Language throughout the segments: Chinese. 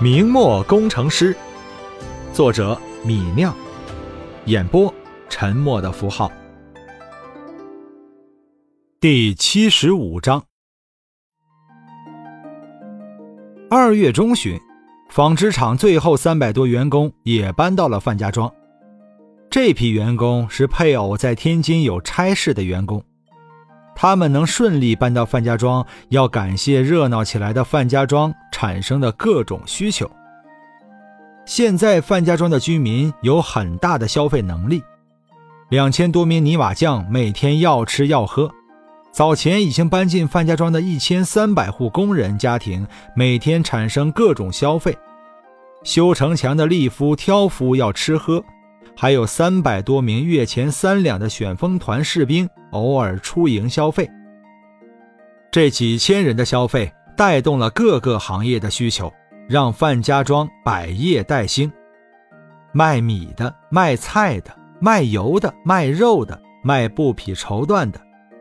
明末工程师，作者米酿，演播沉默的符号。第七十五章。二月中旬，纺织厂最后三百多员工也搬到了范家庄。这批员工是配偶在天津有差事的员工。他们能顺利搬到范家庄，要感谢热闹起来的范家庄产生的各种需求。现在范家庄的居民有很大的消费能力，两千多名泥瓦匠每天要吃要喝。早前已经搬进范家庄的一千三百户工人家庭，每天产生各种消费。修城墙的力夫、挑夫要吃喝。还有三百多名月前三两的选风团士兵偶尔出营消费，这几千人的消费带动了各个行业的需求，让范家庄百业待兴。卖米的、卖菜的、卖油的、卖肉的、卖布匹绸缎的、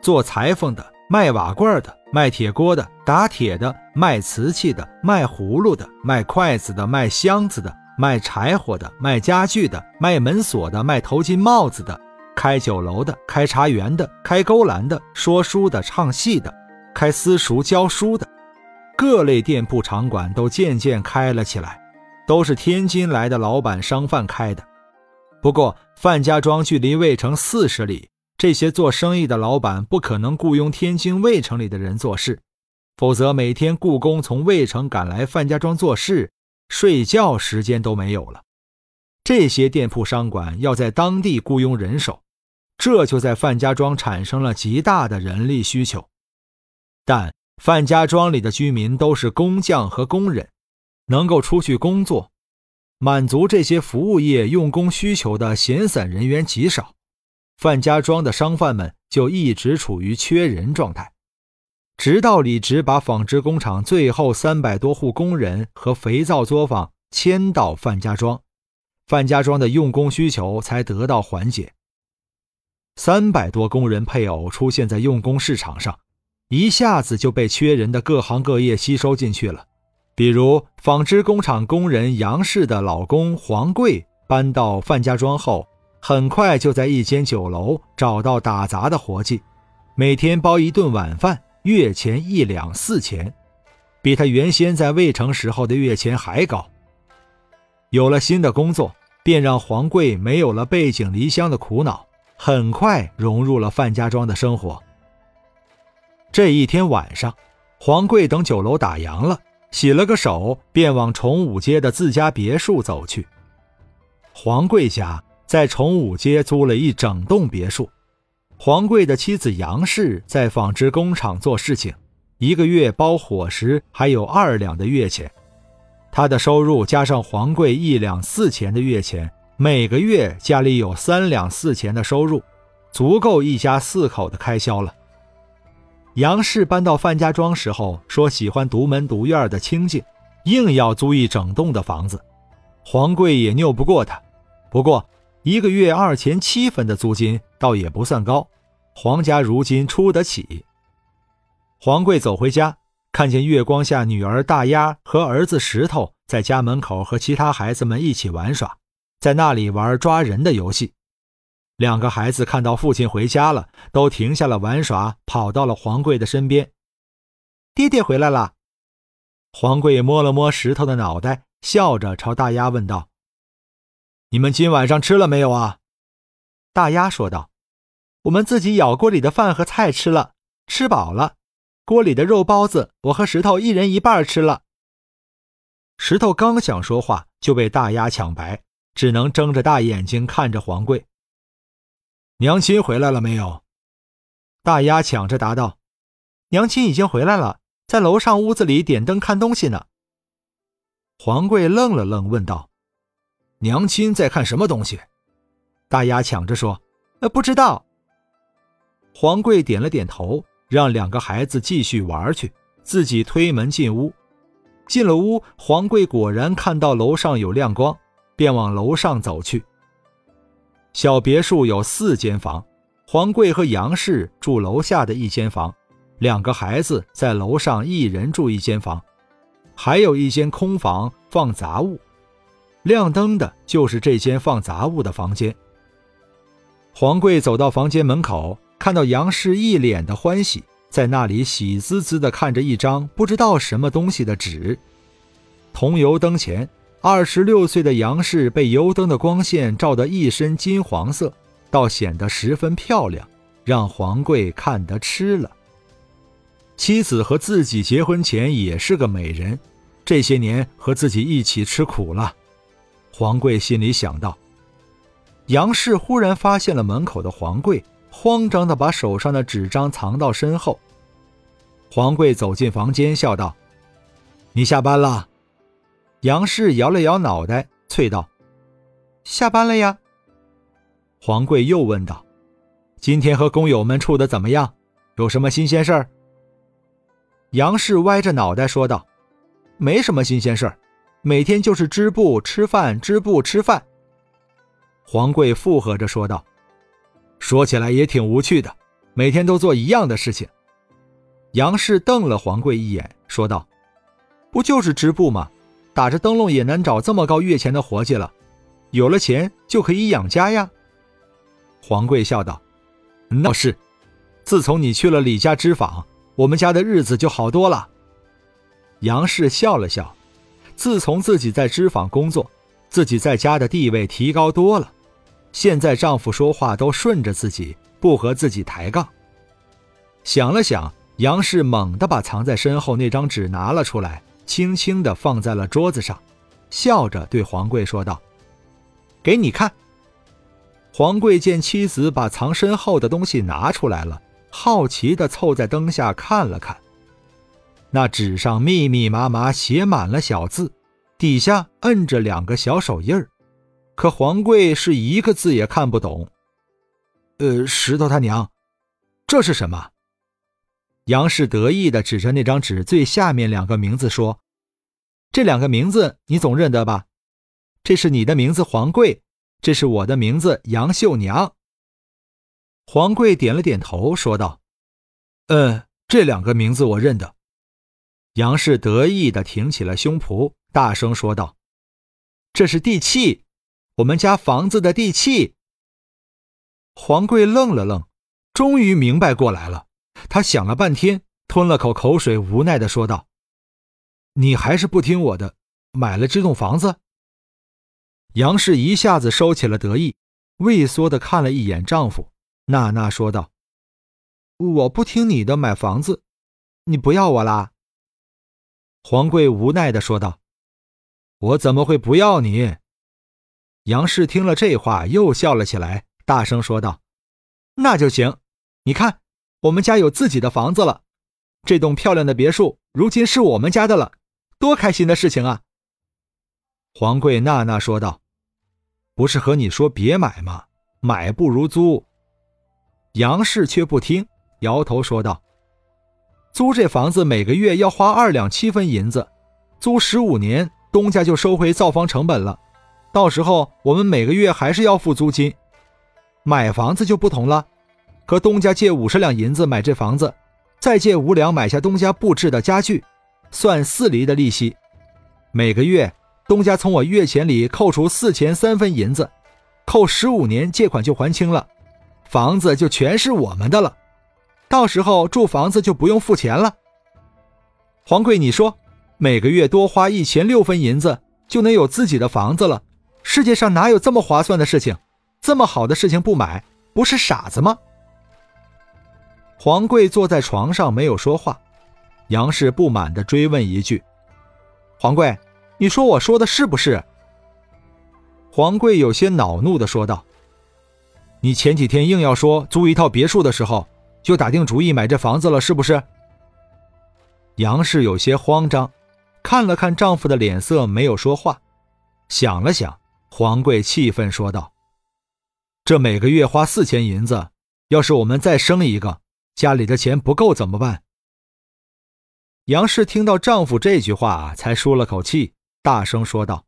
做裁缝的、卖瓦罐的、卖铁锅的、打铁的、卖瓷器的、卖葫芦的、卖筷子的、卖箱子的。卖柴火的，卖家具的，卖门锁的，卖头巾帽子的，开酒楼的，开茶园的，开勾栏的，说书的，唱戏的，开私塾教书的，各类店铺场馆都渐渐开了起来，都是天津来的老板商贩开的。不过范家庄距离魏城四十里，这些做生意的老板不可能雇佣天津魏城里的人做事，否则每天雇工从魏城赶来范家庄做事。睡觉时间都没有了，这些店铺商馆要在当地雇佣人手，这就在范家庄产生了极大的人力需求。但范家庄里的居民都是工匠和工人，能够出去工作，满足这些服务业用工需求的闲散人员极少，范家庄的商贩们就一直处于缺人状态。直到李直把纺织工厂最后三百多户工人和肥皂作坊迁到范家庄，范家庄的用工需求才得到缓解。三百多工人配偶出现在用工市场上，一下子就被缺人的各行各业吸收进去了。比如纺织工厂工人杨氏的老公黄贵搬到范家庄后，很快就在一间酒楼找到打杂的活计，每天包一顿晚饭。月钱一两四钱，比他原先在魏城时候的月钱还高。有了新的工作，便让黄贵没有了背井离乡的苦恼，很快融入了范家庄的生活。这一天晚上，黄贵等酒楼打烊了，洗了个手，便往崇武街的自家别墅走去。黄贵家在崇武街租了一整栋别墅。黄贵的妻子杨氏在纺织工厂做事情，一个月包伙食还有二两的月钱。他的收入加上黄贵一两四钱的月钱，每个月家里有三两四钱的收入，足够一家四口的开销了。杨氏搬到范家庄时候说喜欢独门独院的清静，硬要租一整栋的房子，黄贵也拗不过他。不过。一个月二钱七分的租金倒也不算高，黄家如今出得起。黄贵走回家，看见月光下女儿大丫和儿子石头在家门口和其他孩子们一起玩耍，在那里玩抓人的游戏。两个孩子看到父亲回家了，都停下了玩耍，跑到了黄贵的身边。爹爹回来了。黄贵摸了摸石头的脑袋，笑着朝大丫问道。你们今晚上吃了没有啊？大丫说道：“我们自己舀锅里的饭和菜吃了，吃饱了。锅里的肉包子，我和石头一人一半吃了。”石头刚想说话，就被大丫抢白，只能睁着大眼睛看着黄贵。娘亲回来了没有？大丫抢着答道：“娘亲已经回来了，在楼上屋子里点灯看东西呢。”黄贵愣了愣，问道。娘亲在看什么东西？大丫抢着说：“呃，不知道。”黄贵点了点头，让两个孩子继续玩去，自己推门进屋。进了屋，黄贵果然看到楼上有亮光，便往楼上走去。小别墅有四间房，黄贵和杨氏住楼下的一间房，两个孩子在楼上一人住一间房，还有一间空房放杂物，亮灯的就是这间放杂物的房间。黄贵走到房间门口，看到杨氏一脸的欢喜，在那里喜滋滋地看着一张不知道什么东西的纸。桐油灯前，二十六岁的杨氏被油灯的光线照得一身金黄色，倒显得十分漂亮，让黄贵看得痴了。妻子和自己结婚前也是个美人，这些年和自己一起吃苦了。黄贵心里想到。杨氏忽然发现了门口的黄贵，慌张地把手上的纸张藏到身后。黄贵走进房间，笑道：“你下班了？”杨氏摇了摇脑袋，啐道：“下班了呀。”黄贵又问道：“今天和工友们处的怎么样？有什么新鲜事儿？”杨氏歪着脑袋说道：“没什么新鲜事儿，每天就是织布、吃饭、织布、吃饭。”黄贵附和着说道：“说起来也挺无趣的，每天都做一样的事情。”杨氏瞪了黄贵一眼，说道：“不就是织布吗？打着灯笼也能找这么高月钱的活计了，有了钱就可以养家呀。”黄贵笑道：“那是，自从你去了李家织坊。”我们家的日子就好多了。杨氏笑了笑，自从自己在织坊工作，自己在家的地位提高多了。现在丈夫说话都顺着自己，不和自己抬杠。想了想，杨氏猛地把藏在身后那张纸拿了出来，轻轻地放在了桌子上，笑着对黄贵说道：“给你看。”黄贵见妻子把藏身后的东西拿出来了。好奇地凑在灯下看了看，那纸上密密麻麻写满了小字，底下摁着两个小手印儿，可黄贵是一个字也看不懂。呃，石头他娘，这是什么？杨氏得意地指着那张纸最下面两个名字说：“这两个名字你总认得吧？这是你的名字黄贵，这是我的名字杨秀娘。”黄贵点了点头，说道：“嗯，这两个名字我认得。”杨氏得意地挺起了胸脯，大声说道：“这是地契，我们家房子的地契。”黄贵愣了愣，终于明白过来了。他想了半天，吞了口口水，无奈地说道：“你还是不听我的，买了这栋房子。”杨氏一下子收起了得意，畏缩地看了一眼丈夫。娜娜说道：“我不听你的，买房子，你不要我啦。”黄贵无奈的说道：“我怎么会不要你？”杨氏听了这话，又笑了起来，大声说道：“那就行，你看，我们家有自己的房子了，这栋漂亮的别墅如今是我们家的了，多开心的事情啊！”黄贵娜娜说道：“不是和你说别买吗？买不如租。”杨氏却不听，摇头说道：“租这房子每个月要花二两七分银子，租十五年，东家就收回造房成本了。到时候我们每个月还是要付租金。买房子就不同了，和东家借五十两银子买这房子，再借五两买下东家布置的家具，算四厘的利息。每个月东家从我月钱里扣除四钱三分银子，扣十五年，借款就还清了。”房子就全是我们的了，到时候住房子就不用付钱了。黄贵，你说，每个月多花一钱六分银子就能有自己的房子了，世界上哪有这么划算的事情？这么好的事情不买，不是傻子吗？黄贵坐在床上没有说话，杨氏不满地追问一句：“黄贵，你说我说的是不是？”黄贵有些恼怒地说道。你前几天硬要说租一套别墅的时候，就打定主意买这房子了，是不是？杨氏有些慌张，看了看丈夫的脸色，没有说话。想了想，黄贵气愤说道：“这每个月花四千银子，要是我们再生一个，家里的钱不够怎么办？”杨氏听到丈夫这句话，才舒了口气，大声说道：“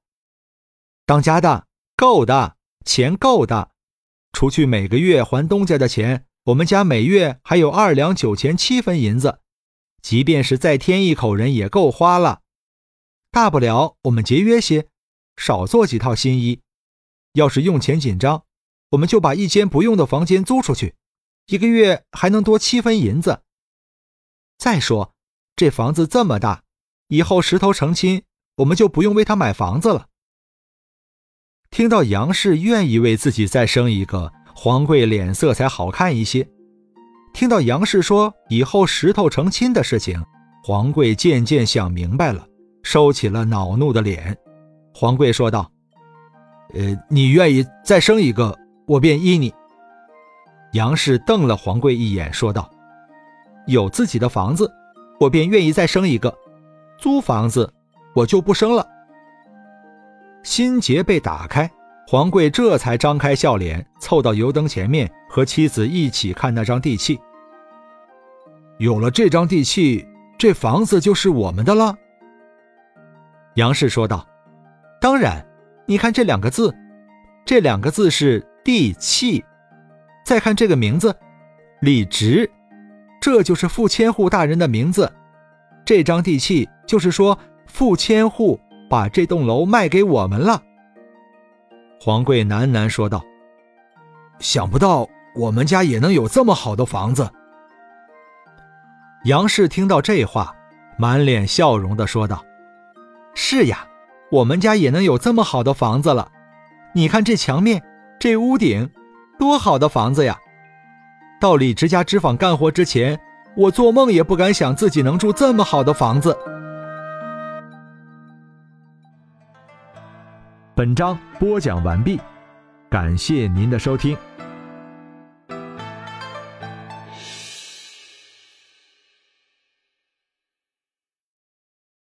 当家的够的，钱够的。”除去每个月还东家的钱，我们家每月还有二两九钱七分银子，即便是再添一口人也够花了。大不了我们节约些，少做几套新衣。要是用钱紧张，我们就把一间不用的房间租出去，一个月还能多七分银子。再说，这房子这么大，以后石头成亲，我们就不用为他买房子了。听到杨氏愿意为自己再生一个，黄贵脸色才好看一些。听到杨氏说以后石头成亲的事情，黄贵渐渐想明白了，收起了恼怒的脸。黄贵说道：“呃，你愿意再生一个，我便依你。”杨氏瞪了黄贵一眼，说道：“有自己的房子，我便愿意再生一个；租房子，我就不生了。”心结被打开，黄贵这才张开笑脸，凑到油灯前面，和妻子一起看那张地契。有了这张地契，这房子就是我们的了。杨氏说道：“当然，你看这两个字，这两个字是地契。再看这个名字，李直，这就是傅千户大人的名字。这张地契就是说，傅千户。”把这栋楼卖给我们了，黄贵喃喃说道：“想不到我们家也能有这么好的房子。”杨氏听到这话，满脸笑容的说道：“是呀，我们家也能有这么好的房子了。你看这墙面，这屋顶，多好的房子呀！到李直家织坊干活之前，我做梦也不敢想自己能住这么好的房子。”本章播讲完毕，感谢您的收听。